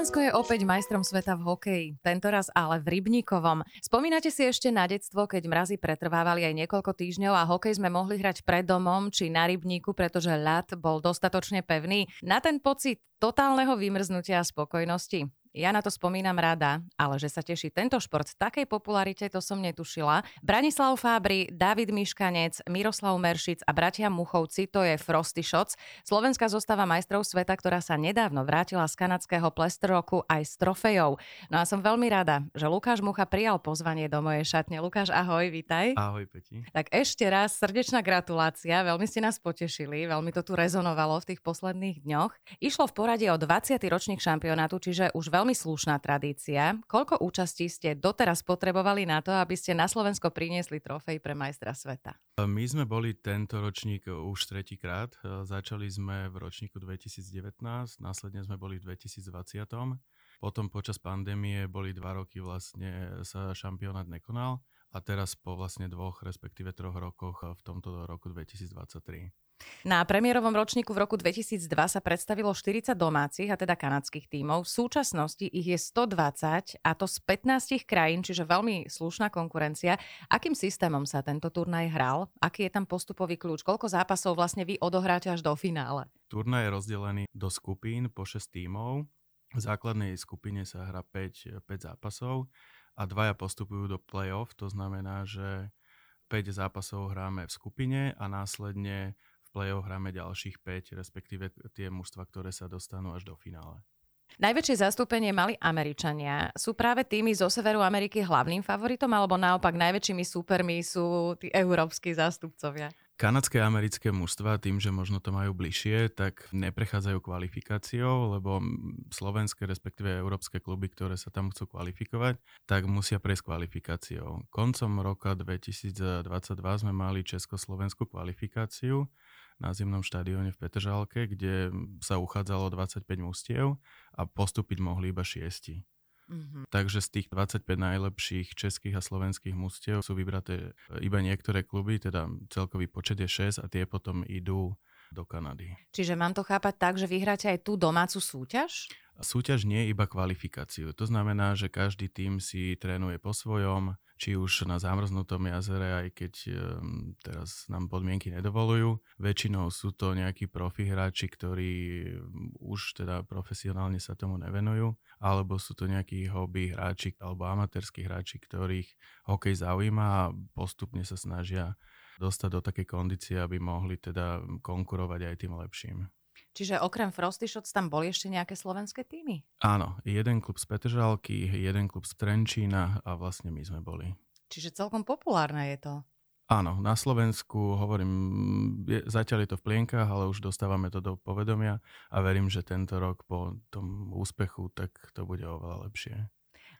Slovensko je opäť majstrom sveta v hokeji, tentoraz ale v Rybníkovom. Spomínate si ešte na detstvo, keď mrazy pretrvávali aj niekoľko týždňov a hokej sme mohli hrať pred domom či na Rybníku, pretože ľad bol dostatočne pevný. Na ten pocit totálneho vymrznutia a spokojnosti ja na to spomínam rada, ale že sa teší tento šport takej popularite, to som netušila. Branislav Fábry, David Miškanec, Miroslav Meršic a bratia Muchovci, to je Frosty Shots. Slovenská zostáva majstrov sveta, ktorá sa nedávno vrátila z kanadského Plester Roku aj s trofejou. No a som veľmi rada, že Lukáš Mucha prijal pozvanie do mojej šatne. Lukáš, ahoj, vítaj. Ahoj, Peti. Tak ešte raz srdečná gratulácia, veľmi ste nás potešili, veľmi to tu rezonovalo v tých posledných dňoch. Išlo v poradí o 20. ročník šampionátu, čiže už veľmi slušná tradícia. Koľko účastí ste doteraz potrebovali na to, aby ste na Slovensko priniesli trofej pre majstra sveta? My sme boli tento ročník už tretíkrát. Začali sme v ročníku 2019, následne sme boli v 2020. Potom počas pandémie boli dva roky vlastne sa šampionát nekonal a teraz po vlastne dvoch, respektíve troch rokoch v tomto roku 2023. Na premiérovom ročníku v roku 2002 sa predstavilo 40 domácich, a teda kanadských tímov. V súčasnosti ich je 120 a to z 15 krajín, čiže veľmi slušná konkurencia. Akým systémom sa tento turnaj hral? Aký je tam postupový kľúč? Koľko zápasov vlastne vy odohráte až do finále? Turnaj je rozdelený do skupín po 6 tímov. V základnej skupine sa hrá 5, 5 zápasov a dvaja postupujú do play-off, to znamená, že 5 zápasov hráme v skupine a následne play-off hráme ďalších 5, respektíve tie mužstva, ktoré sa dostanú až do finále. Najväčšie zastúpenie mali Američania. Sú práve tými zo Severu Ameriky hlavným favoritom, alebo naopak najväčšími súpermi sú tí európsky zástupcovia? Kanadské a americké mužstva tým, že možno to majú bližšie, tak neprechádzajú kvalifikáciou, lebo slovenské, respektíve európske kluby, ktoré sa tam chcú kvalifikovať, tak musia prejsť kvalifikáciou. Koncom roka 2022 sme mali československú kvalifikáciu na zimnom štadióne v Petržalke, kde sa uchádzalo 25 mústiev a postúpiť mohli iba šiesti. Mm-hmm. Takže z tých 25 najlepších českých a slovenských mústiev sú vybraté iba niektoré kluby, teda celkový počet je 6 a tie potom idú do Kanady. Čiže mám to chápať tak, že vyhráte aj tú domácu súťaž? Súťaž nie je iba kvalifikáciu. To znamená, že každý tým si trénuje po svojom, či už na zamrznutom jazere, aj keď teraz nám podmienky nedovolujú. Väčšinou sú to nejakí profi hráči, ktorí už teda profesionálne sa tomu nevenujú, alebo sú to nejakí hobby hráči alebo amatérskí hráči, ktorých hokej zaujíma a postupne sa snažia dostať do takej kondície, aby mohli teda konkurovať aj tým lepším. Čiže okrem Frosty Shots tam boli ešte nejaké slovenské týmy? Áno, jeden klub z Petržalky, jeden klub z Trenčína a vlastne my sme boli. Čiže celkom populárne je to. Áno, na Slovensku hovorím, je, zatiaľ je to v plienkach, ale už dostávame to do povedomia a verím, že tento rok po tom úspechu tak to bude oveľa lepšie.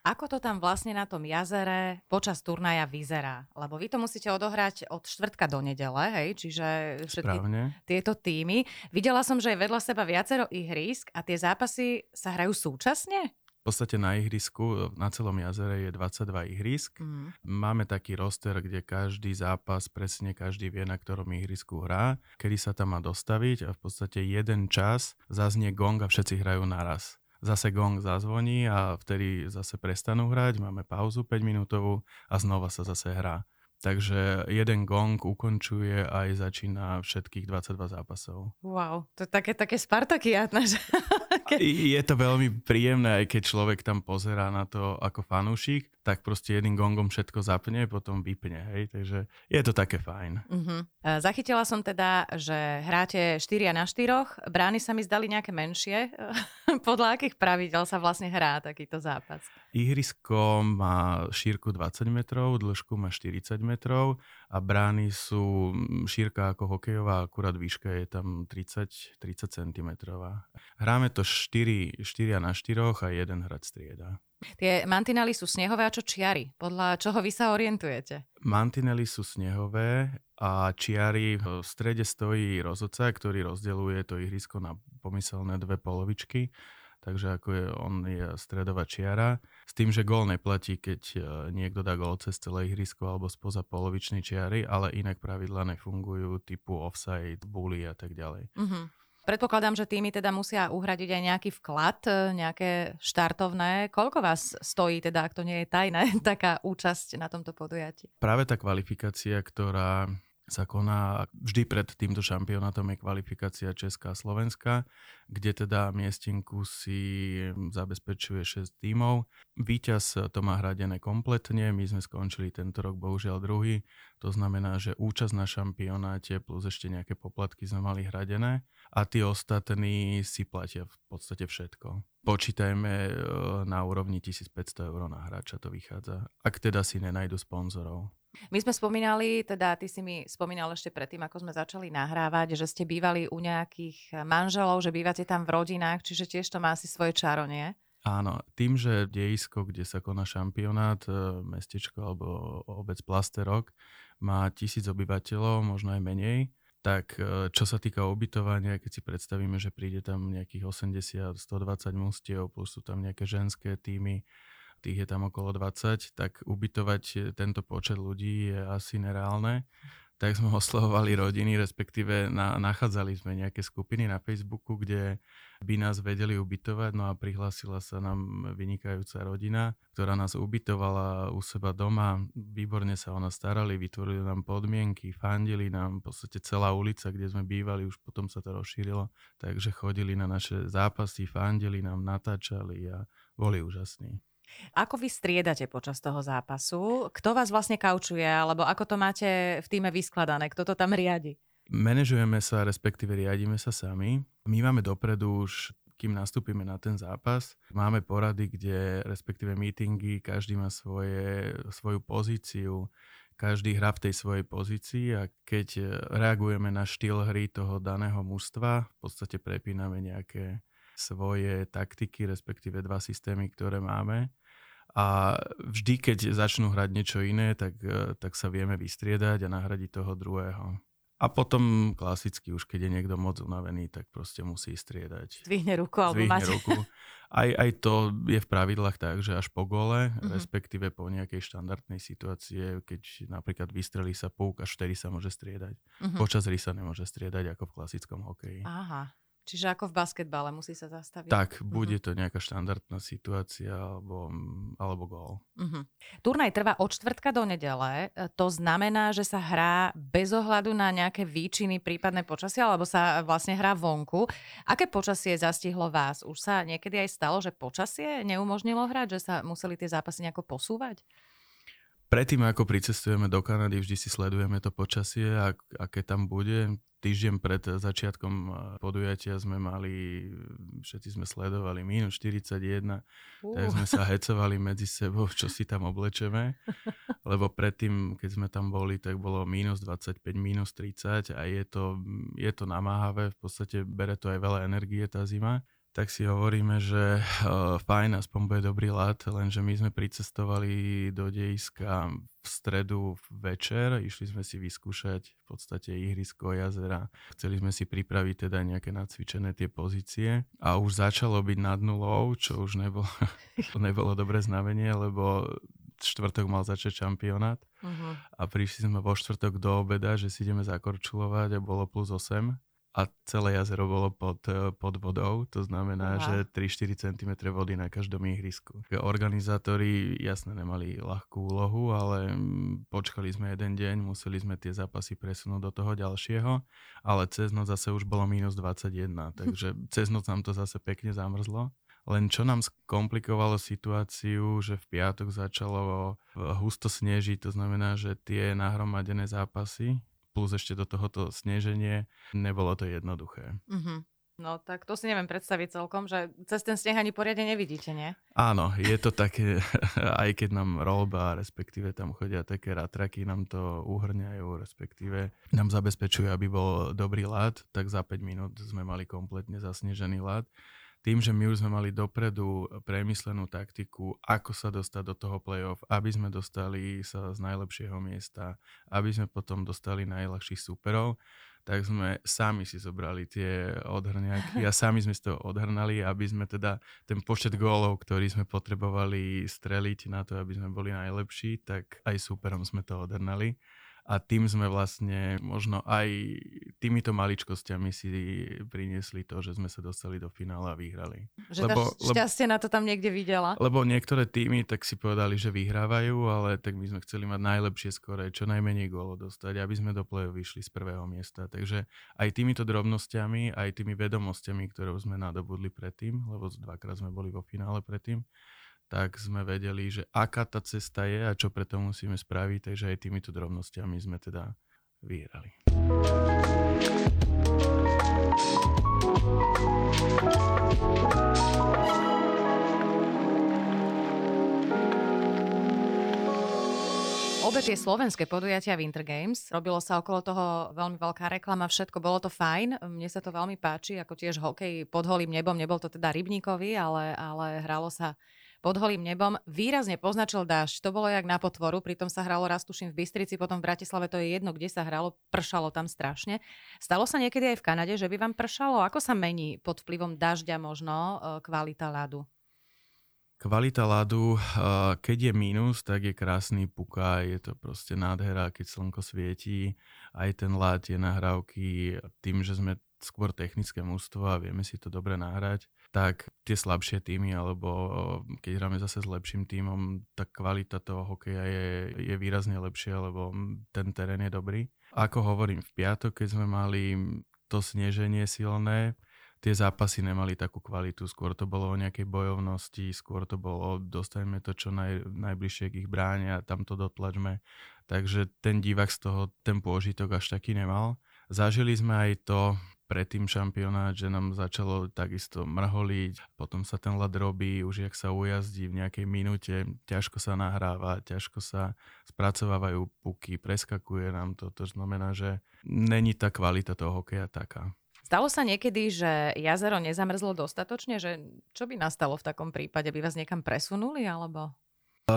Ako to tam vlastne na tom jazere počas turnaja vyzerá? Lebo vy to musíte odohrať od štvrtka do nedele, hej? Čiže všetky Správne. tieto týmy. Videla som, že je vedľa seba viacero ihrisk a tie zápasy sa hrajú súčasne? V podstate na ihrisku, na celom jazere je 22 ihrisk. Mm. Máme taký roster, kde každý zápas, presne každý vie, na ktorom ihrisku hrá, kedy sa tam má dostaviť a v podstate jeden čas zaznie gong a všetci hrajú naraz zase gong zazvoní a vtedy zase prestanú hrať, máme pauzu 5 minútovú a znova sa zase hrá. Takže jeden gong ukončuje aj začína všetkých 22 zápasov. Wow, to je také, také spartakiátne. Že... Je to veľmi príjemné, aj keď človek tam pozerá na to ako fanúšik, tak proste jedným gongom všetko zapne, potom vypne, hej, takže je to také fajn. Uh-huh. Zachytila som teda, že hráte 4 na 4, brány sa mi zdali nejaké menšie. Podľa akých pravidel sa vlastne hrá takýto zápas? Ihrisko má šírku 20 metrov, dĺžku má 40 metrov a brány sú mm, šírka ako hokejová, akurát výška je tam 30, 30 cm. Hráme to 4, 4 na 4 a jeden hrad strieda. Tie mantinely sú snehové a čo čiary? Podľa čoho vy sa orientujete? Mantinely sú snehové a čiary v strede stojí rozhodca, ktorý rozdeluje to ihrisko na pomyselné dve polovičky takže ako je, on je stredová čiara. S tým, že gól neplatí, keď e, niekto dá gól cez celé ihrisko alebo spoza polovičnej čiary, ale inak pravidla nefungujú typu offside, bully a tak ďalej. Mm-hmm. Predpokladám, že týmy teda musia uhradiť aj nejaký vklad, e, nejaké štartovné. Koľko vás stojí, teda, ak to nie je tajné, taká účasť na tomto podujatí? Práve tá kvalifikácia, ktorá sa koná vždy pred týmto šampionátom je kvalifikácia Česká a Slovenska, kde teda miestinku si zabezpečuje 6 tímov. Výťaz to má hradené kompletne, my sme skončili tento rok bohužiaľ druhý, to znamená, že účasť na šampionáte plus ešte nejaké poplatky sme mali hradené a tí ostatní si platia v podstate všetko. Počítajme e, na úrovni 1500 eur na hráča to vychádza, ak teda si nenajdu sponzorov. My sme spomínali, teda ty si mi spomínal ešte predtým, ako sme začali nahrávať, že ste bývali u nejakých manželov, že bývate tam v rodinách, čiže tiež to má asi svoje čaro, nie? Áno, tým, že dejisko, kde sa koná šampionát, e, mestečko alebo obec Plasterok, má tisíc obyvateľov, možno aj menej, tak e, čo sa týka ubytovania, keď si predstavíme, že príde tam nejakých 80-120 mustiev, plus sú tam nejaké ženské týmy, tých je tam okolo 20, tak ubytovať eh, tento počet ľudí je asi nereálne. Tak sme oslovovali rodiny, respektíve na, nachádzali sme nejaké skupiny na Facebooku, kde by nás vedeli ubytovať, no a prihlásila sa nám vynikajúca rodina, ktorá nás ubytovala u seba doma, výborne sa o nás starali, vytvorili nám podmienky, fandili nám, v podstate celá ulica, kde sme bývali, už potom sa to rozšírilo, takže chodili na naše zápasy, fandili nám, natáčali a boli úžasní. Ako vy striedate počas toho zápasu? Kto vás vlastne kaučuje, alebo ako to máte v týme vyskladané? Kto to tam riadi? Manažujeme sa, respektíve riadíme sa sami. My máme dopredu už kým nastúpime na ten zápas. Máme porady, kde respektíve meetingy, každý má svoje, svoju pozíciu, každý hrá v tej svojej pozícii a keď reagujeme na štýl hry toho daného mužstva, v podstate prepíname nejaké svoje taktiky, respektíve dva systémy, ktoré máme a vždy, keď začnú hrať niečo iné, tak, e, tak sa vieme vystriedať a nahradiť toho druhého. A potom klasicky už, keď je niekto moc unavený, tak proste musí striedať. Zvihne ruku alebo Zvihne ruku. Aj, aj to je v pravidlách tak, že až po gole, mm-hmm. respektíve po nejakej štandardnej situácie, keď napríklad vystrelí sa púk, až vtedy sa môže striedať. Mm-hmm. Počas hry sa nemôže striedať ako v klasickom hokeji. Aha. Čiže ako v basketbale musí sa zastaviť. Tak, mhm. bude uh-huh. to nejaká štandardná situácia alebo, alebo gól. Uh-huh. Turnaj trvá od čtvrtka do nedele. E, to znamená, že sa hrá bez ohľadu na nejaké výčiny, prípadné počasie, alebo sa vlastne hrá vonku. Aké počasie zastihlo vás? Už sa niekedy aj stalo, že počasie neumožnilo hrať, že sa museli tie zápasy nejako posúvať? Predtým, ako pricestujeme do Kanady, vždy si sledujeme to počasie, ak, aké tam bude. Týždeň pred začiatkom eh, podujatia sme mali, všetci sme sledovali minus 41, uh. tak sme sa hecovali medzi sebou, čo si tam oblečeme, lebo predtým, keď sme tam boli, tak bolo minus 25, minus 30 a je to, je to namáhavé, v podstate bere to aj veľa energie tá zima tak si hovoríme, že uh, fajn, aspoň bude dobrý lat, lenže my sme pricestovali do dejiska v stredu večer, išli sme si vyskúšať v podstate ihrisko jazera. Chceli sme si pripraviť teda nejaké nacvičené tie pozície a už začalo byť nad nulou, čo už nebolo, nebolo dobré znamenie, lebo štvrtok mal začať šampionát uh-huh. a prišli sme vo štvrtok do obeda, že si ideme zakorčulovať a bolo plus 8 a celé jazero bolo pod, eh, pod vodou, to znamená, Aha. že 3-4 cm vody na každom ihrisku. Organizátori jasne nemali ľahkú úlohu, ale mm, počkali sme jeden deň, museli sme tie zápasy presunúť do toho ďalšieho, ale cez noc zase už bolo minus 21, takže cez noc nám to zase pekne zamrzlo. Len čo nám skomplikovalo situáciu, že v piatok začalo husto snežiť, to znamená, že tie nahromadené zápasy plus ešte do tohoto sneženie, nebolo to jednoduché. Uh-huh. No tak to si neviem predstaviť celkom, že cez ten sneh ani poriadne nevidíte, nie? Áno, je to také, aj keď nám rolba, respektíve tam chodia také ratraky, nám to uhrňajú, respektíve nám zabezpečujú, aby bol dobrý lad, tak za 5 minút sme mali kompletne zasnežený lad. Tým, že my už sme mali dopredu premyslenú taktiku, ako sa dostať do toho playoff, aby sme dostali sa z najlepšieho miesta, aby sme potom dostali najľahších superov, tak sme sami si zobrali tie odhrňaky a sami sme z toho odhrnali, aby sme teda ten počet gólov, ktorý sme potrebovali streliť na to, aby sme boli najlepší, tak aj superom sme to odhrnali a tým sme vlastne možno aj týmito maličkosťami si priniesli to, že sme sa dostali do finále a vyhrali. Že lebo, šťastie lebo, na to tam niekde videla. Lebo niektoré týmy tak si povedali, že vyhrávajú, ale tak my sme chceli mať najlepšie skore, čo najmenej gólo dostať, aby sme do play vyšli z prvého miesta. Takže aj týmito drobnosťami, aj tými vedomosťami, ktoré sme nadobudli predtým, lebo dvakrát sme boli vo finále predtým, tak sme vedeli, že aká tá cesta je a čo preto musíme spraviť, takže aj týmito drobnosťami sme teda vyhrali. Obe tie slovenské podujatia Winter Games, robilo sa okolo toho veľmi veľká reklama, všetko, bolo to fajn, mne sa to veľmi páči, ako tiež hokej pod holým nebom, nebol to teda rybníkový, ale, ale hralo sa pod holým nebom. Výrazne poznačil dážď, to bolo jak na potvoru, pritom sa hralo raz tuším v Bystrici, potom v Bratislave, to je jedno, kde sa hralo, pršalo tam strašne. Stalo sa niekedy aj v Kanade, že by vám pršalo? Ako sa mení pod vplyvom dažďa možno e, kvalita ľadu? Kvalita ľadu, e, keď je mínus, tak je krásny puka, je to proste nádhera, keď slnko svietí, aj ten ľad je nahrávky, tým, že sme skôr technické mústvo a vieme si to dobre nahrať, tak tie slabšie týmy, alebo keď hráme zase s lepším týmom, tak kvalita toho hokeja je, je výrazne lepšia, lebo ten terén je dobrý. Ako hovorím, v piatok, keď sme mali to sneženie silné, tie zápasy nemali takú kvalitu, skôr to bolo o nejakej bojovnosti, skôr to bolo dostajme to čo naj, najbližšie k ich bráne a tam to dotlačme. Takže ten divák z toho ten pôžitok až taký nemal. Zažili sme aj to, predtým šampionát, že nám začalo takisto mrholiť, potom sa ten ľad robí, už jak sa ujazdí v nejakej minúte, ťažko sa nahráva, ťažko sa spracovávajú puky, preskakuje nám to, to znamená, že není tá kvalita toho hokeja taká. Stalo sa niekedy, že jazero nezamrzlo dostatočne, že čo by nastalo v takom prípade? By vás niekam presunuli alebo?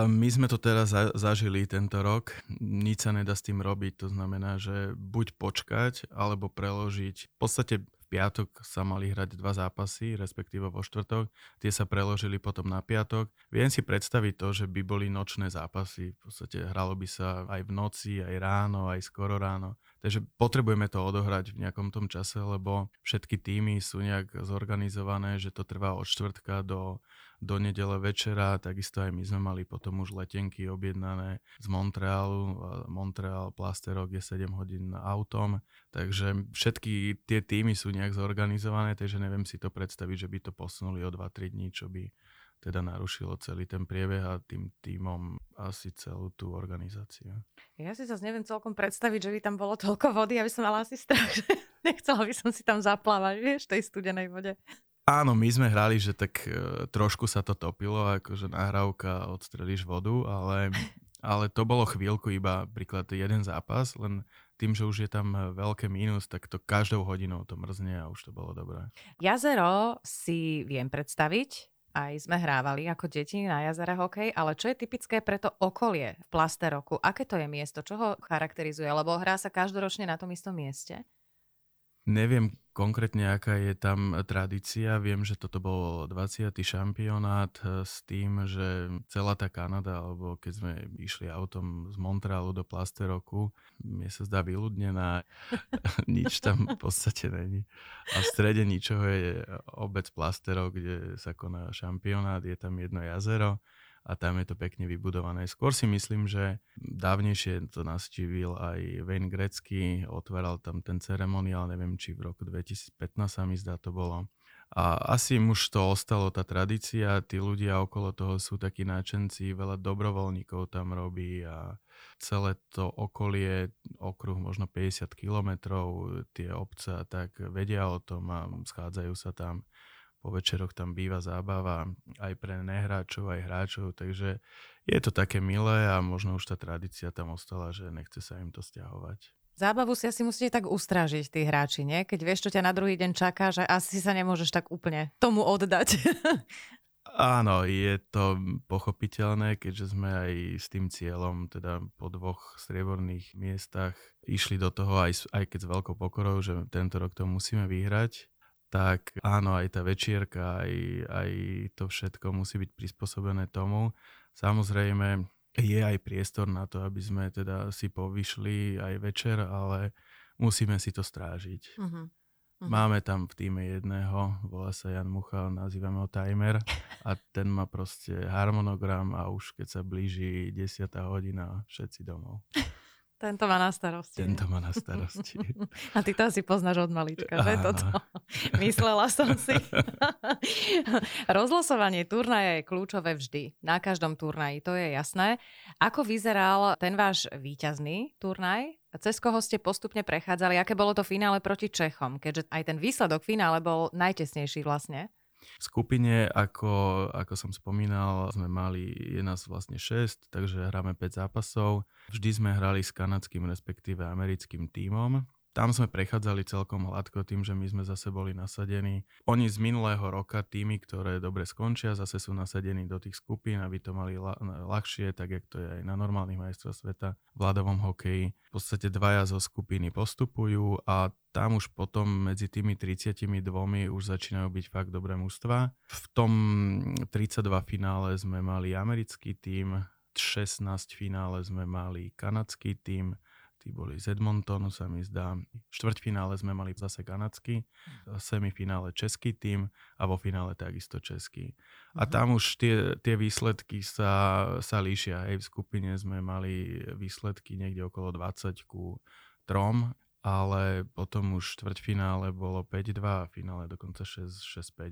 My sme to teraz zažili tento rok. Nič sa nedá s tým robiť. To znamená, že buď počkať, alebo preložiť. V podstate v piatok sa mali hrať dva zápasy, respektíve vo štvrtok. Tie sa preložili potom na piatok. Viem si predstaviť to, že by boli nočné zápasy. V podstate hralo by sa aj v noci, aj ráno, aj skoro ráno. Takže potrebujeme to odohrať v nejakom tom čase, lebo všetky týmy sú nejak zorganizované, že to trvá od štvrtka do do nedele večera, takisto aj my sme mali potom už letenky objednané z Montrealu. Montreal Plasterok je 7 hodín autom, takže všetky tie týmy sú nejak zorganizované, takže neviem si to predstaviť, že by to posunuli o 2-3 dní, čo by teda narušilo celý ten priebeh a tým týmom asi celú tú organizáciu. Ja si zase neviem celkom predstaviť, že by tam bolo toľko vody, aby som mala asi strach, že nechcela by som si tam zaplávať, vieš, tej studenej vode. Áno, my sme hrali, že tak e, trošku sa to topilo, akože nahrávka odstrelíš vodu, ale, ale to bolo chvíľku iba príklad jeden zápas, len tým, že už je tam veľké mínus, tak to každou hodinou to mrzne a už to bolo dobré. Jazero si viem predstaviť, aj sme hrávali ako deti na jazere hokej, ale čo je typické pre to okolie v Plasteroku? Aké to je miesto? Čo ho charakterizuje? Lebo hrá sa každoročne na tom istom mieste? Neviem konkrétne, aká je tam tradícia. Viem, že toto bol 20. šampionát eh, s tým, že celá tá Kanada, alebo keď sme išli autom z Montrealu do Plasteroku, mne sa zdá vyľudnená, nič tam v podstate není. A v strede ničoho je obec Plasterok, kde sa koná šampionát, je tam jedno jazero a tam je to pekne vybudované. Skôr si myslím, že dávnejšie to nastívil aj Wayne Gretzky, otváral tam ten ceremoniál, neviem, či v roku 2015 sa mi zdá to bolo. A asi už to ostalo, tá tradícia, tí ľudia okolo toho sú takí náčenci, veľa dobrovoľníkov tam robí a celé to okolie, okruh možno 50 kilometrov, tie obce tak vedia o tom a schádzajú sa tam. Po večeroch tam býva zábava aj pre nehráčov, aj hráčov, takže je to také milé a možno už tá tradícia tam ostala, že nechce sa im to stiahovať. Zábavu si asi musíte tak ustrážiť, tí hráči, nie? Keď vieš, čo ťa na druhý deň čaká, že asi sa nemôžeš tak úplne tomu oddať. Áno, je to pochopiteľné, keďže sme aj s tým cieľom, teda po dvoch strieborných miestach išli do toho aj, aj keď s veľkou pokorou, že tento rok to musíme vyhrať, tak áno, aj tá večierka, aj, aj to všetko musí byť prispôsobené tomu. Samozrejme, je aj priestor na to, aby sme teda si povyšli aj večer, ale musíme si to strážiť. Uh-huh. Uh-huh. Máme tam v týme jedného, volá sa Jan Muchal, nazývame ho timer a ten má proste harmonogram a už keď sa blíži 10. hodina, všetci domov. Tento má na starosti. Tento má na starosti. A ty to asi poznáš od malička, že toto? Myslela som si. Rozlosovanie turnaja je kľúčové vždy. Na každom turnaji, to je jasné. Ako vyzeral ten váš víťazný turnaj? Cez koho ste postupne prechádzali? Aké bolo to finále proti Čechom? Keďže aj ten výsledok finále bol najtesnejší vlastne. V skupine, ako, ako som spomínal, sme mali, je nás vlastne 6, takže hráme 5 zápasov. Vždy sme hrali s kanadským, respektíve americkým tímom. Tam sme prechádzali celkom hladko tým, že my sme zase boli nasadení. Oni z minulého roka, týmy, ktoré dobre skončia, zase sú nasadení do tých skupín, aby to mali la- ľahšie, tak jak to je aj na normálnych majstroch sveta v ľadovom hokeji. V podstate dvaja zo skupiny postupujú a tam už potom medzi tými 32 už začínajú byť fakt dobré mužstva. V tom 32 finále sme mali americký tím, 16 finále sme mali kanadský tím, tí boli z Edmontonu, sa mi zdá. V štvrťfinále sme mali zase kanadský, v semifinále český tým a vo finále takisto český. A mhm. tam už tie, tie výsledky sa, sa líšia. Hej, v skupine sme mali výsledky niekde okolo 20 ku 3 ale potom už štvrťfinále bolo 5-2 a finále dokonca 6-5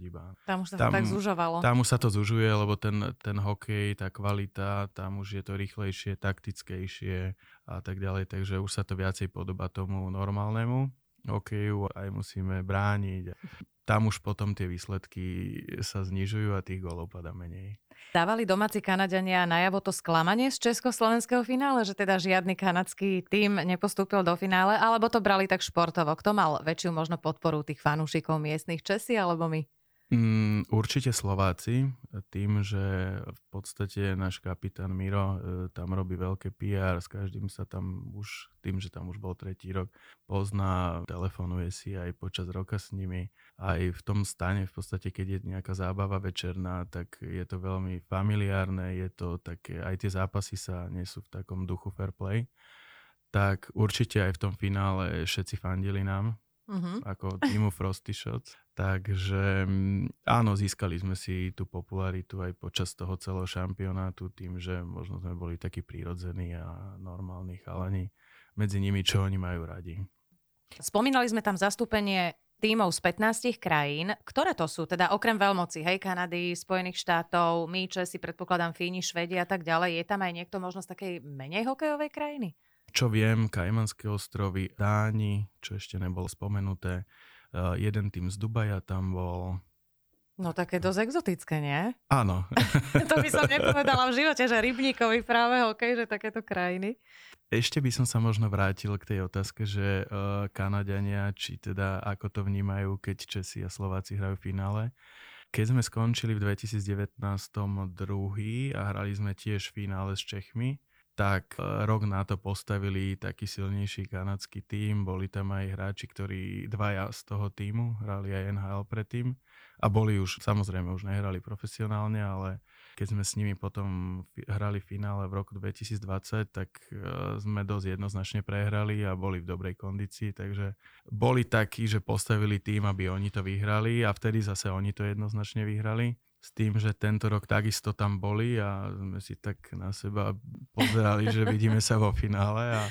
iba. Tam už sa tam, to tak zužovalo. Tam už sa to zužuje, lebo ten, ten hokej, tá kvalita, tam už je to rýchlejšie, taktickejšie a tak ďalej, takže už sa to viacej podoba tomu normálnemu hokeju, aj musíme brániť. Tam už potom tie výsledky sa znižujú a tých golov pada menej. Dávali domáci Kanadania najavo to sklamanie z československého finále, že teda žiadny kanadský tým nepostúpil do finále, alebo to brali tak športovo? Kto mal väčšiu možno podporu tých fanúšikov miestnych Česi alebo my? Mm, určite Slováci, tým, že v podstate náš kapitán Miro e, tam robí veľké PR, s každým sa tam už, tým, že tam už bol tretí rok, pozná, telefonuje si aj počas roka s nimi. Aj v tom stane, v podstate, keď je nejaká zábava večerná, tak je to veľmi familiárne, je to také, aj tie zápasy sa nesú v takom duchu fair play. Tak určite aj v tom finále všetci fandili nám, uh-huh. ako týmu Frosty Shots. Takže mm, áno, získali sme si tú popularitu aj počas toho celého šampionátu tým, že možno sme boli takí prírodzení a normálni chalani medzi nimi, čo oni majú radi. Spomínali sme tam zastúpenie tímov z 15 krajín. Ktoré to sú? Teda okrem veľmoci, hej, Kanady, Spojených štátov, my, Česi, predpokladám Fíni, Švedi a tak ďalej. Je tam aj niekto možno z takej menej hokejovej krajiny? Čo viem, Kajmanské ostrovy, Dáni, čo ešte nebolo spomenuté, uh, jeden tým z Dubaja tam bol. No také dosť exotické, nie? Áno. to by som nepovedala v živote, že rybníkovi práve hokej, že takéto krajiny. Ešte by som sa možno vrátil k tej otázke, že uh, Kanadiania, či teda ako to vnímajú, keď Česi a Slováci hrajú v finále. Keď sme skončili v 2019 druhý a hrali sme tiež finále s Čechmi, tak e, rok na to postavili taký silnejší kanadský tím. Boli tam aj hráči, ktorí dvaja z toho týmu hrali aj NHL predtým. A boli už, samozrejme už nehrali profesionálne, ale keď sme s nimi potom hrali finále v roku 2020, tak e, sme dosť jednoznačne prehrali a boli v dobrej kondícii, takže boli takí, že postavili tým, aby oni to vyhrali a vtedy zase oni to jednoznačne vyhrali s tým, že tento rok takisto tam boli a sme si tak na seba pozerali, že vidíme sa vo finále a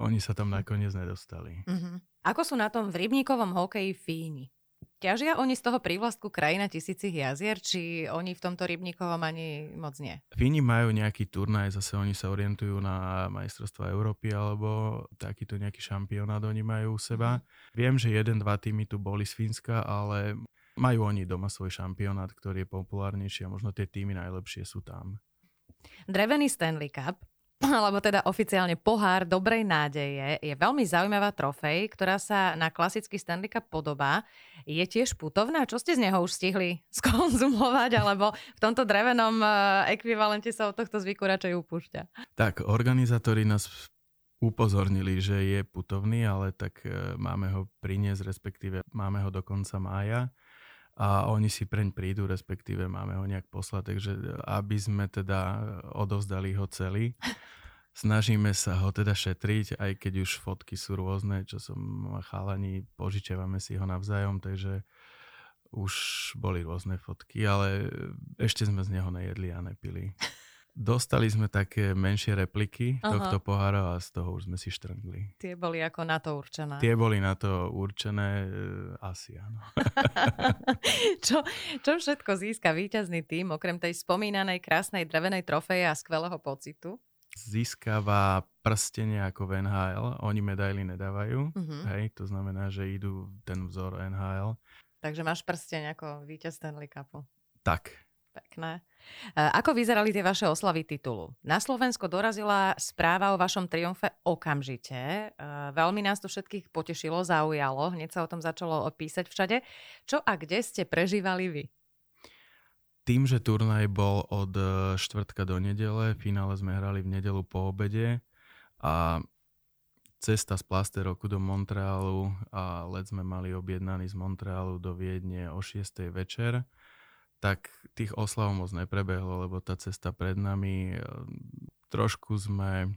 oni sa tam nakoniec nedostali. Uh-huh. Ako sú na tom v rybníkovom hokeji Fíni? Ťažia oni z toho prívlastku krajina tisícich jazier, či oni v tomto rybníkovom ani moc nie? Fíni majú nejaký turnaj, zase oni sa orientujú na majstrovstva Európy alebo takýto nejaký šampionát oni majú u seba. Mm. Viem, že jeden, dva týmy tu boli z Fínska, ale majú oni doma svoj šampionát, ktorý je populárnejší a možno tie týmy najlepšie sú tam. Drevený Stanley Cup alebo teda oficiálne pohár dobrej nádeje, je veľmi zaujímavá trofej, ktorá sa na klasický Stanley Cup podobá. Je tiež putovná? Čo ste z neho už stihli skonzumovať? Alebo v tomto drevenom eh, ekvivalente sa od tohto zvyku radšej upúšťa? Tak, organizátori nás upozornili, že je putovný, ale tak eh, máme ho priniesť, respektíve máme ho do konca mája a oni si preň prídu, respektíve máme ho nejak poslať, takže aby sme teda odovzdali ho celý. Snažíme sa ho teda šetriť, aj keď už fotky sú rôzne, čo som chalani, požičiavame si ho navzájom, takže už boli rôzne fotky, ale ešte sme z neho nejedli a nepili. Dostali sme také menšie repliky Aha. tohto pohára a z toho už sme si štrngli. Tie boli ako na to určené. Tie boli na to určené, e, asi áno. čo, čo všetko získa víťazný tým, okrem tej spomínanej krásnej drevenej trofeje a skvelého pocitu? Získava prstenie ako v NHL. Oni medaily nedávajú. Uh-huh. Hej, to znamená, že idú ten vzor NHL. Takže máš prsteň ako víťaz Stanley Cupu. Tak, Pekné. E, ako vyzerali tie vaše oslavy titulu? Na Slovensko dorazila správa o vašom triumfe okamžite. E, veľmi nás to všetkých potešilo, zaujalo. Hneď sa o tom začalo písať všade. Čo a kde ste prežívali vy? Tým, že turnaj bol od e, štvrtka do nedele, finále sme hrali v nedelu po obede a cesta z Plasteroku do Montrealu a let sme mali objednaný z Montrealu do Viedne o 6. večer tak tých oslav moc neprebehlo, lebo tá cesta pred nami, eh, trošku sme...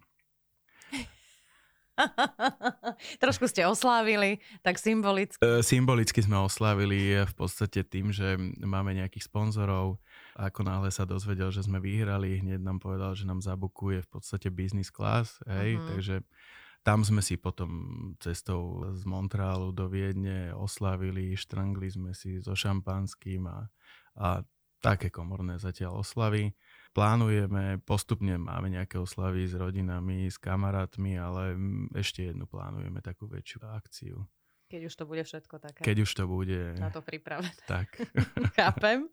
Trošku ste oslávili, tak symbolicky. E, symbolicky sme oslávili v podstate tým, že máme nejakých sponzorov. Ako náhle sa dozvedel, že sme vyhrali, hneď nám povedal, že nám zabukuje v podstate business class. Hej, uh-huh. takže tam sme si potom cestou z Montrealu do Viedne oslávili, štrangli sme si so šampanským a a také komorné zatiaľ oslavy. Plánujeme, postupne máme nejaké oslavy s rodinami, s kamarátmi, ale ešte jednu plánujeme takú väčšiu akciu. Keď už to bude všetko také. Keď už to bude. Na to pripravené. Tak. Chápem.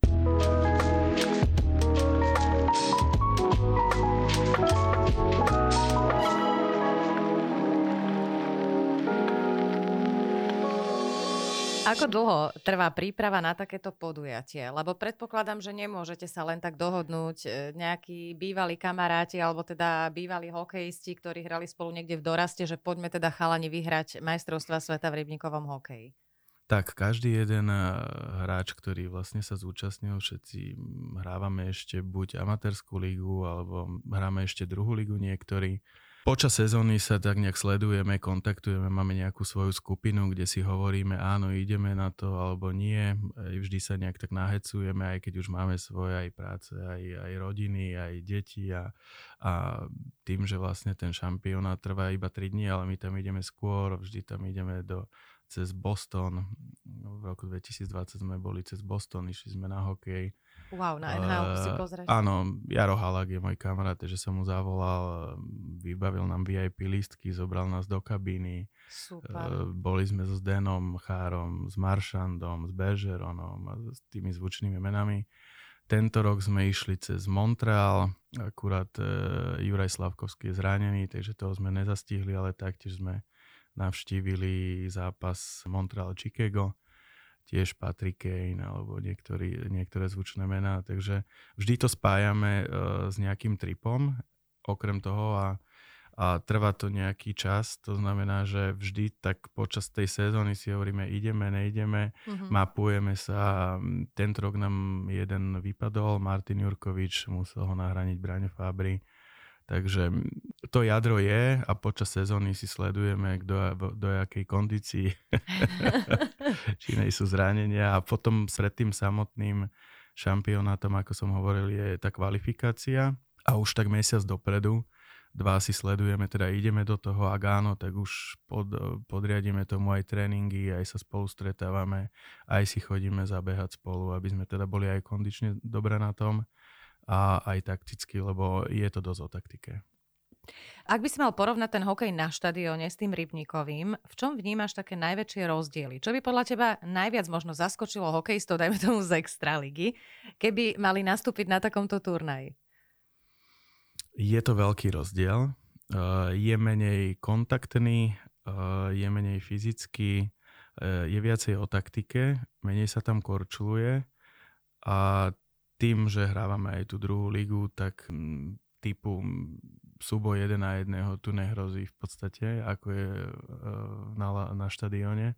Ako dlho trvá príprava na takéto podujatie? Lebo predpokladám, že nemôžete sa len tak dohodnúť e, nejakí bývalí kamaráti alebo teda bývalí hokejisti, ktorí hrali spolu niekde v doraste, že poďme teda chalani vyhrať majstrovstva sveta v rybníkovom hokeji. Tak, každý jeden e, hráč, ktorý vlastne sa zúčastnil, všetci hrávame ešte buď amatérskú lígu, alebo hráme ešte druhú lígu niektorí. Počas sezóny sa tak nejak sledujeme, kontaktujeme, máme nejakú svoju skupinu, kde si hovoríme, áno, ideme na to, alebo nie. Vždy sa nejak tak nahecujeme, aj keď už máme svoje aj práce, aj, aj rodiny, aj deti a, a tým, že vlastne ten šampionát trvá iba 3 dní, ale my tam ideme skôr, vždy tam ideme do, cez Boston. V roku 2020 sme boli cez Boston, išli sme na hokej Wow, na NHL uh, si pozrieť. Áno, Jaro Halak je môj kamarát, že som mu zavolal, vybavil nám VIP listky, zobral nás do kabíny. Super. Uh, boli sme so Zdenom Chárom, s Maršandom, s Bergeronom a s tými zvučnými menami. Tento rok sme išli cez Montreal, akurát uh, Juraj Slavkovský je zranený, takže toho sme nezastihli, ale taktiež sme navštívili zápas Montreal-Chicago tiež Patrick Kane alebo niektorý, niektoré zvučné mená, takže vždy to spájame uh, s nejakým tripom okrem toho a, a trvá to nejaký čas, to znamená, že vždy tak počas tej sezóny si hovoríme ideme, nejdeme, uh-huh. mapujeme sa, tento rok nám jeden vypadol, Martin Jurkovič, musel ho nahraniť Braňo Fabry, Takže to jadro je a počas sezóny si sledujeme, kto do jakej kondícii, či sú zranenia a potom pred tým samotným šampionátom, ako som hovoril, je tá kvalifikácia a už tak mesiac dopredu dva si sledujeme, teda ideme do toho, ak áno, tak už pod, podriadíme tomu aj tréningy, aj sa spolu stretávame, aj si chodíme zabehať spolu, aby sme teda boli aj kondične dobre na tom a aj takticky, lebo je to dosť o taktike. Ak by si mal porovnať ten hokej na štadióne s tým Rybníkovým, v čom vnímaš také najväčšie rozdiely? Čo by podľa teba najviac možno zaskočilo hokejistov, dajme tomu z Extraligy, keby mali nastúpiť na takomto turnaji? Je to veľký rozdiel. Je menej kontaktný, je menej fyzický, je viacej o taktike, menej sa tam korčuluje a tým, že hrávame aj tú druhú ligu, tak typu súboj jeden na jedného tu nehrozí v podstate, ako je e, na, na štadióne, e,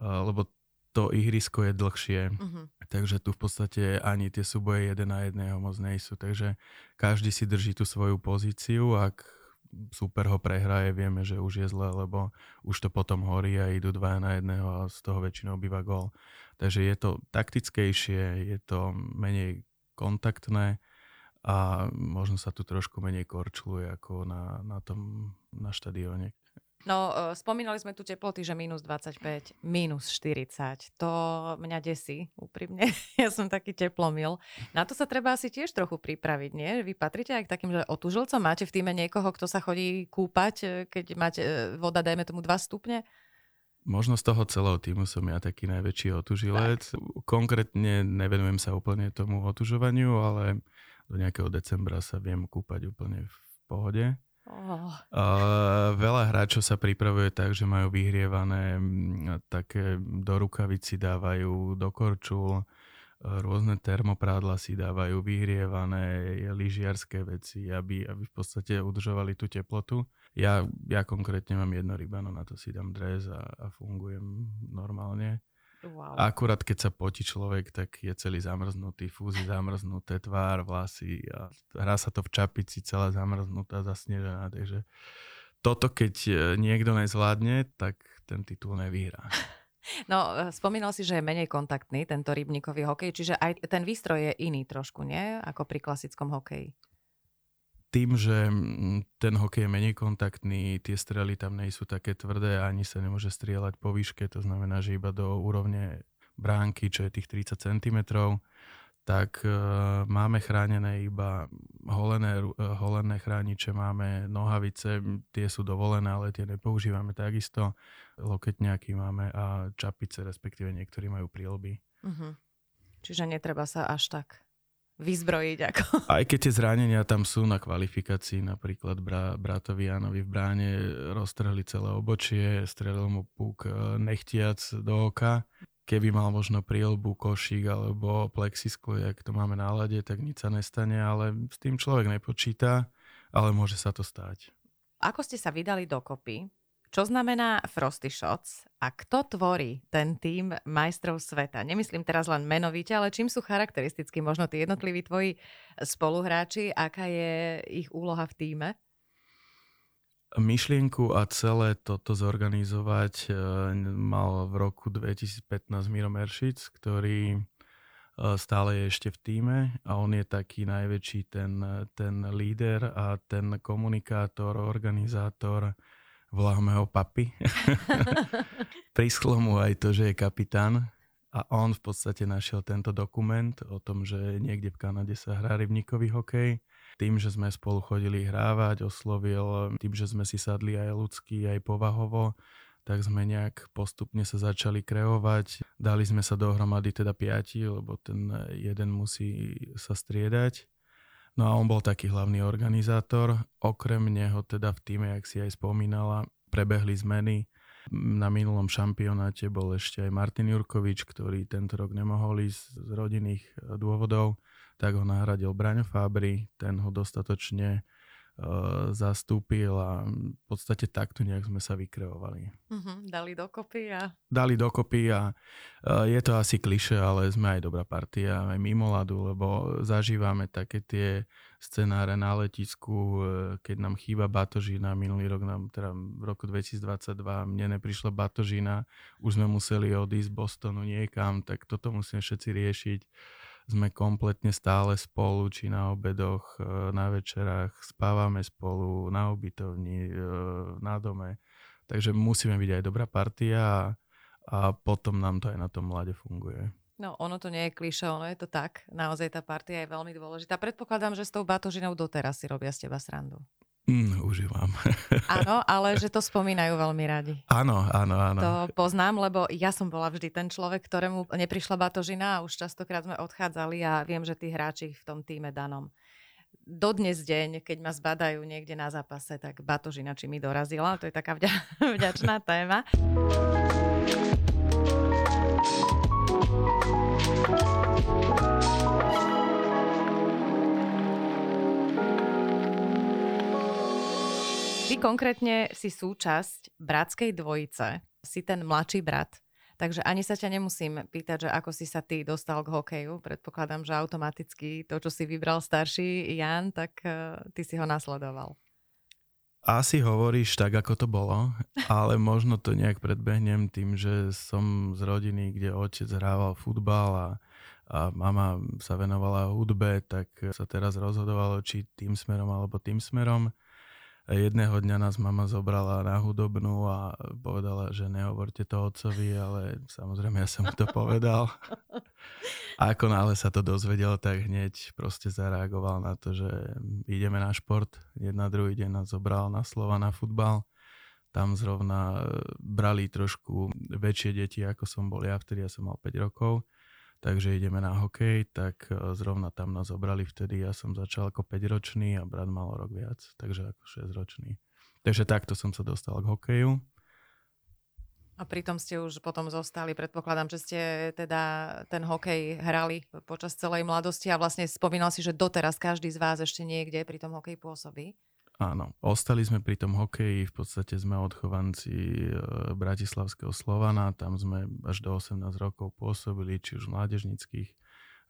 lebo to ihrisko je dlhšie, uh-huh. takže tu v podstate ani tie súboje jeden na jedného moc nejsú, takže každý si drží tú svoju pozíciu, ak super ho prehraje, vieme, že už je zle, lebo už to potom horí a idú dva na jedného a z toho väčšinou býva gól. Takže je to taktickejšie, je to menej kontaktné, a možno sa tu trošku menej korčluje ako na, na tom na štadióne. No, uh, spomínali sme tu teploty, že minus 25, minus 40. To mňa desí, úprimne. ja som taký teplomil. Na to sa treba asi tiež trochu pripraviť, nie? Vy patrite aj k takým, že otužilcom máte v týme niekoho, kto sa chodí kúpať, e, keď máte e, voda, dajme tomu 2 stupne? Možno z toho celého týmu som ja taký najväčší otužilec. Tak. Konkrétne nevenujem sa úplne tomu otužovaniu, ale do nejakého decembra sa viem kúpať úplne v pohode. Oh. Uh, veľa hráčov sa pripravuje tak, že majú vyhrievané také do rukavici dávajú, do korčul, rôzne termoprádla si dávajú, vyhrievané lyžiarské veci, aby, aby v podstate udržovali tú teplotu. Ja, ja konkrétne mám jedno rybano, na to si dám dres a, a fungujem normálne. Wow. Akurát keď sa potí človek, tak je celý zamrznutý, fúzy zamrznuté, tvár, vlasy a hrá sa to v čapici celá zamrznutá, zasnežená, takže toto keď e, niekto nezvládne, tak ten titul nevyhrá. No, e, spomínal si, že je menej kontaktný tento rybníkový hokej, čiže aj ten výstroj je iný trošku, nie? Ako pri klasickom hokeji tým, že mm, ten hokej je menej kontaktný, tie strely tam nie sú také tvrdé, ani sa nemôže strieľať po výške, to znamená, že iba do úrovne bránky, čo je tých 30 cm, tak e, máme chránené iba holené, e, holené chrániče, máme nohavice, tie sú dovolené, ale tie nepoužívame takisto. Loketňaky máme a čapice, respektíve niektorí majú prílby. Uh-huh. Čiže netreba sa až tak vyzbrojiť. Ako. Aj keď tie zranenia tam sú na kvalifikácii, napríklad bra, bratovi Janovi v bráne roztrhli celé obočie, strelil mu púk e, nechtiac do oka. Keby mal možno prílbu, košík alebo plexisklo, jak to máme na lade, tak nič sa nestane, ale s tým človek nepočíta, ale môže sa to stať. Ako ste sa vydali dokopy? Čo znamená Frosty Shots a kto tvorí ten tým majstrov sveta? Nemyslím teraz len menovite, ale čím sú charakteristicky možno tí jednotliví tvoji spoluhráči, aká je ich úloha v týme? Myšlienku a celé toto zorganizovať e, mal v roku 2015 Miro Meršic, ktorý e, stále je ešte v týme a on je taký najväčší ten, ten líder a ten komunikátor, organizátor voláme ho papi. Prischlo mu aj to, že je kapitán a on v podstate našiel tento dokument o tom, že niekde v Kanade sa hrá rybníkový hokej. Tým, že sme spolu chodili hrávať, oslovil, tým, že sme si sadli aj ľudský, aj povahovo, tak sme nejak postupne sa začali kreovať. Dali sme sa dohromady teda piati, lebo ten jeden musí sa striedať. No a on bol taký hlavný organizátor. Okrem neho teda v týme, jak si aj spomínala, prebehli zmeny. Na minulom šampionáte bol ešte aj Martin Jurkovič, ktorý tento rok nemohol ísť z rodinných dôvodov, tak ho nahradil Braňo Fábry, ten ho dostatočne zastúpil a v podstate takto nejak sme sa vykreovali. Uh-huh, dali dokopy a... Dali dokopy a uh, je to asi kliše, ale sme aj dobrá partia, aj mimo ladu, lebo zažívame také tie scenáre na letisku, uh, keď nám chýba batožina, minulý rok nám, teda v roku 2022 mne neprišla batožina, už sme museli odísť z Bostonu niekam, tak toto musíme všetci riešiť sme kompletne stále spolu, či na obedoch, e, na večerách, spávame spolu, na ubytovni, e, na dome. Takže musíme byť aj dobrá partia a, potom nám to aj na tom mlade funguje. No, ono to nie je klišé, ono je to tak. Naozaj tá partia je veľmi dôležitá. Predpokladám, že s tou batožinou doteraz si robia z teba srandu. Mm, užívam. Áno, ale že to spomínajú veľmi radi. Áno, áno, áno. To poznám, lebo ja som bola vždy ten človek, ktorému neprišla batožina a už častokrát sme odchádzali a viem, že tí hráči v tom týme danom dodnes deň, keď ma zbadajú niekde na zápase, tak batožina či mi dorazila. To je taká vďa- vďačná téma. Ty konkrétne si súčasť bratskej dvojice, si ten mladší brat. Takže ani sa ťa nemusím pýtať, že ako si sa ty dostal k hokeju. Predpokladám, že automaticky to, čo si vybral starší Jan, tak uh, ty si ho nasledoval. Asi hovoríš tak, ako to bolo, ale možno to nejak predbehnem tým, že som z rodiny, kde otec hrával futbal a, a mama sa venovala hudbe, tak sa teraz rozhodovalo, či tým smerom alebo tým smerom jedného dňa nás mama zobrala na hudobnú a povedala, že nehovorte to otcovi, ale samozrejme ja som mu to povedal. A ako náhle sa to dozvedel, tak hneď proste zareagoval na to, že ideme na šport. Jedna druhý deň nás zobral na slova na futbal. Tam zrovna brali trošku väčšie deti, ako som bol ja, vtedy ja som mal 5 rokov takže ideme na hokej, tak e, zrovna tam nás zobrali vtedy, ja som začal ako 5-ročný a brat mal rok viac, takže ako 6-ročný. Takže takto som sa dostal k hokeju. A pritom ste už potom zostali, predpokladám, že ste teda ten hokej hrali počas celej mladosti a vlastne spomínal si, že doteraz každý z vás ešte niekde pri tom hokeji pôsobí. Áno, ostali sme pri tom hokeji, v podstate sme odchovanci e, Bratislavského Slovana, tam sme až do 18 rokov pôsobili, či už v mládežnických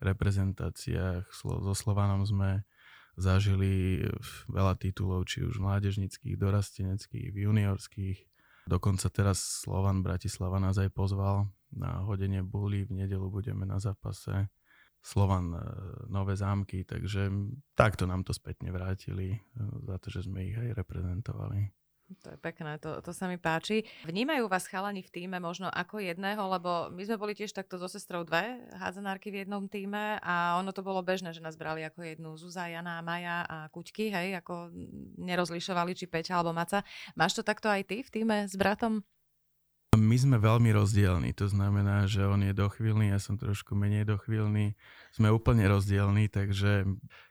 reprezentáciách, so Slovanom sme zažili veľa titulov, či už mládežnických, dorasteneckých, juniorských. Dokonca teraz Slovan Bratislava nás aj pozval na hodenie buly, v nedelu budeme na zápase Slovan e, Nové zámky, takže takto nám to spätne vrátili e, za to, že sme ich aj reprezentovali. To je pekné, to, to sa mi páči. Vnímajú vás chalani v týme možno ako jedného, lebo my sme boli tiež takto so sestrou dve hádzanárky v jednom týme a ono to bolo bežné, že nás brali ako jednu Zuza, Jana, Maja a Kuťky, hej, ako nerozlišovali, či Peťa alebo Maca. Máš to takto aj ty v týme s bratom? My sme veľmi rozdielni, to znamená, že on je dochvíľný, ja som trošku menej dochvíľný. Sme úplne rozdielni, takže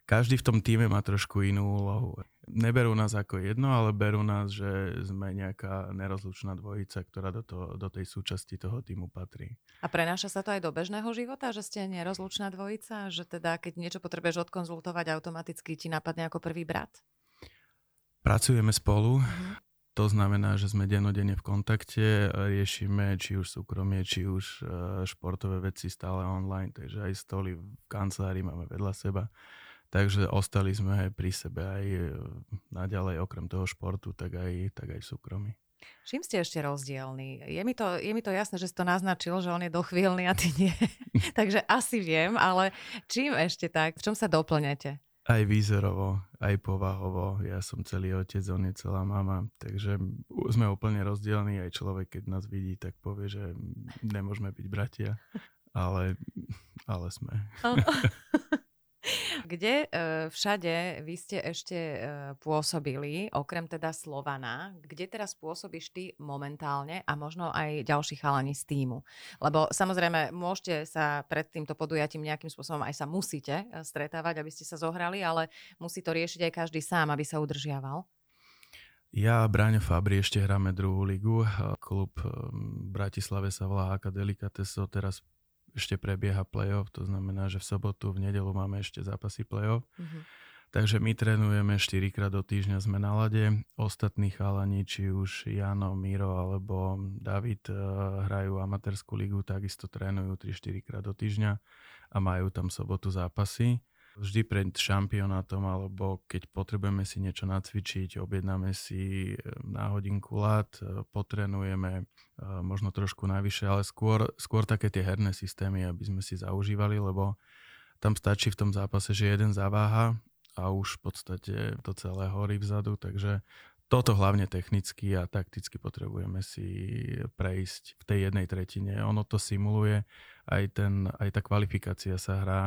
každý v tom týme má trošku inú úlohu. Neberú nás ako jedno, ale berú nás, že sme nejaká nerozlučná dvojica, ktorá do, to, do tej súčasti toho týmu patrí. A prenáša sa to aj do bežného života, že ste nerozlučná dvojica? Že teda, keď niečo potrebuješ odkonzultovať, automaticky ti napadne ako prvý brat? Pracujeme spolu. Mm-hmm. To znamená, že sme denodene v kontakte, riešime či už súkromie, či už e, športové veci stále online, takže aj stoly v kancelárii máme vedľa seba. Takže ostali sme aj pri sebe aj e, naďalej, okrem toho športu, tak aj, tak aj súkromí. Čím ste ešte rozdielni? Je mi, to, je mi to jasné, že si to naznačil, že on je dochvíľný a ty nie. Takže asi viem, ale čím ešte tak? V čom sa doplňate? Aj výzorovo, aj povahovo. Ja som celý otec, on je celá mama. Takže sme úplne rozdielni. Aj človek, keď nás vidí, tak povie, že nemôžeme byť bratia. Ale, ale sme. Kde e, všade vy ste ešte e, pôsobili, okrem teda Slovana, kde teraz pôsobíš ty momentálne a možno aj ďalší chalani z týmu? Lebo samozrejme môžete sa pred týmto podujatím nejakým spôsobom aj sa musíte e, stretávať, aby ste sa zohrali, ale musí to riešiť aj každý sám, aby sa udržiaval. Ja a Bráňo Fabri ešte hráme druhú ligu. Klub Bratislave sa volá Haka Delicatesso, teraz ešte prebieha playoff, to znamená, že v sobotu, v nedelu máme ešte zápasy playoff. Mm-hmm. Takže my trénujeme 4 krát do týždňa, sme na lade. Ostatní chalani, či už Jano, Miro alebo David eh, hrajú amatérskú ligu, takisto trénujú 3-4 krát do týždňa a majú tam sobotu zápasy vždy pred šampionátom alebo keď potrebujeme si niečo nacvičiť, objednáme si na hodinku lat, eh, potrenujeme eh, možno trošku navyše, ale skôr, skôr také tie herné systémy, aby sme si zaužívali, lebo tam stačí v tom zápase, že jeden zaváha a už v podstate to celé horí vzadu, takže toto hlavne technicky a takticky potrebujeme si prejsť v tej jednej tretine. Ono to simuluje, aj, ten, aj tá kvalifikácia sa hrá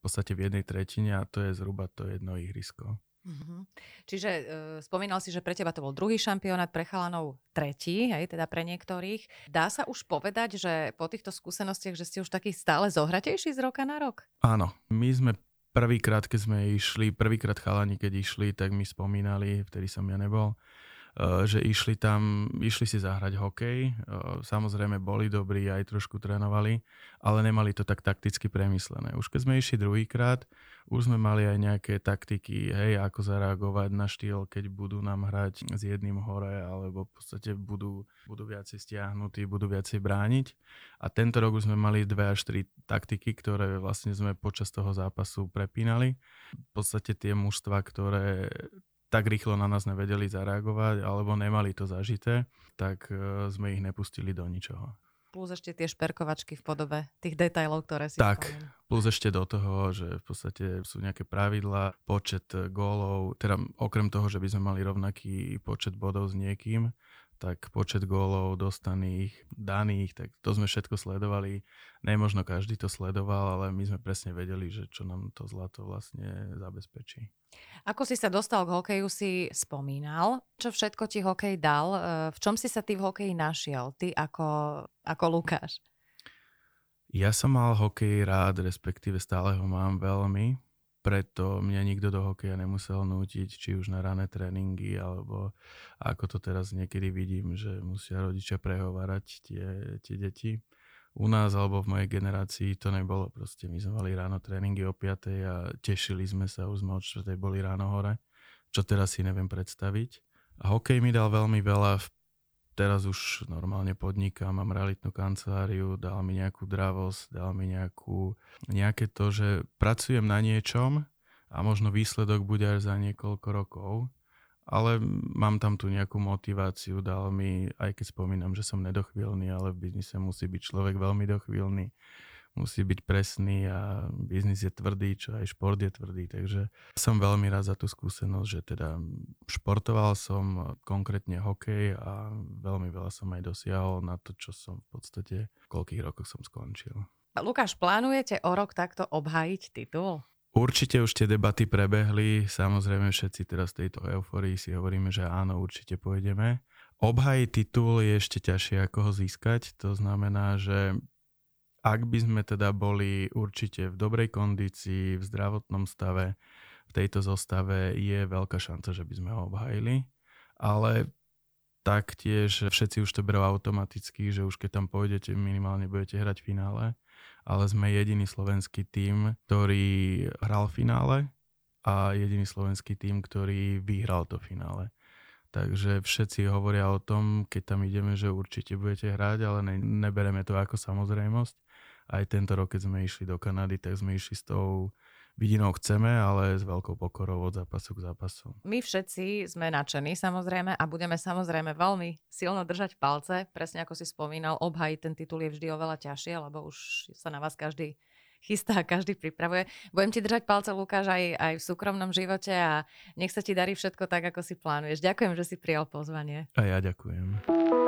v podstate v jednej tretine a to je zhruba to jedno ihrisko. Uh-huh. Čiže uh, spomínal si, že pre teba to bol druhý šampionát, pre chalanov tretí, hej, teda pre niektorých. Dá sa už povedať, že po týchto skúsenostiach, že ste už taký stále zohratejší z roka na rok? Áno, my sme prvýkrát, keď sme išli, prvýkrát chalani, keď išli, tak mi spomínali, vtedy som ja nebol, že išli tam, išli si zahrať hokej. Eh, samozrejme boli dobrí, aj trošku trénovali, ale nemali to tak takticky premyslené. Už keď sme išli druhýkrát, už sme mali aj nejaké taktiky, hej, ako zareagovať na štýl, keď budú nám hrať s jedným hore, alebo v podstate budú, budú viacej stiahnutí, budú viacej brániť. A tento rok už sme mali dve až tri taktiky, ktoré vlastne sme počas toho zápasu prepínali. V podstate tie mužstva, ktoré tak rýchlo na nás nevedeli zareagovať alebo nemali to zažité, tak e, sme ich nepustili do ničoho. Plus ešte tie šperkovačky v podobe tých detajlov, ktoré si Tak, spomenul. plus ešte do toho, že v podstate sú nejaké pravidlá, počet gólov, teda okrem toho, že by sme mali rovnaký počet bodov s niekým, tak počet gólov dostaných, daných, tak to sme všetko sledovali. Nemožno každý to sledoval, ale my sme presne vedeli, že čo nám to zlato vlastne zabezpečí. Ako si sa dostal k hokeju, si spomínal. Čo všetko ti hokej dal? E, v čom si sa ty v hokeji našiel? Ty ako, ako Lukáš? Ja som mal hokej rád, respektíve stále ho mám veľmi preto mňa nikto do hokeja nemusel nútiť, či už na rané tréningy, alebo ako to teraz niekedy vidím, že musia rodičia prehovárať tie, tie deti. U nás alebo v mojej generácii to nebolo. Proste my sme mali ráno tréningy o 5 a tešili sme sa, už sme od 4 boli ráno hore, čo teraz si neviem predstaviť. A hokej mi dal veľmi veľa v teraz už normálne podnikám, mám realitnú kanceláriu, dal mi nejakú dravosť, dal mi nejakú, nejaké to, že pracujem na niečom a možno výsledok bude až za niekoľko rokov, ale mám tam tu nejakú motiváciu, dal mi, aj keď spomínam, že som nedochvíľný, ale v biznise musí byť človek veľmi dochvíľný musí byť presný a biznis je tvrdý, čo aj šport je tvrdý, takže som veľmi rád za tú skúsenosť, že teda športoval som konkrétne hokej a veľmi veľa som aj dosiahol na to, čo som v podstate v koľkých rokoch som skončil. Lukáš, plánujete o rok takto obhajiť titul? Určite už tie debaty prebehli, samozrejme všetci teraz v tejto euforii si hovoríme, že áno, určite pôjdeme. Obhajiť titul je ešte ťažšie ako ho získať, to znamená, že ak by sme teda boli určite v dobrej kondícii, v zdravotnom stave, v tejto zostave, je veľká šanca, že by sme ho obhajili. Ale taktiež všetci už to berú automaticky, že už keď tam pôjdete, minimálne budete hrať v finále. Ale sme jediný slovenský tím, ktorý hral v finále a jediný slovenský tím, ktorý vyhral to finále. Takže všetci hovoria o tom, keď tam ideme, že určite budete hrať, ale ne, nebereme to ako samozrejmosť aj tento rok, keď sme išli do Kanady, tak sme išli s tou vidinou chceme, ale s veľkou pokorou od zápasu k zápasu. My všetci sme nadšení samozrejme a budeme samozrejme veľmi silno držať palce. Presne ako si spomínal, obhajiť ten titul je vždy oveľa ťažšie, lebo už sa na vás každý chystá, každý pripravuje. Budem ti držať palce, Lukáš, aj, aj v súkromnom živote a nech sa ti darí všetko tak, ako si plánuješ. Ďakujem, že si prijal pozvanie. A ja ďakujem.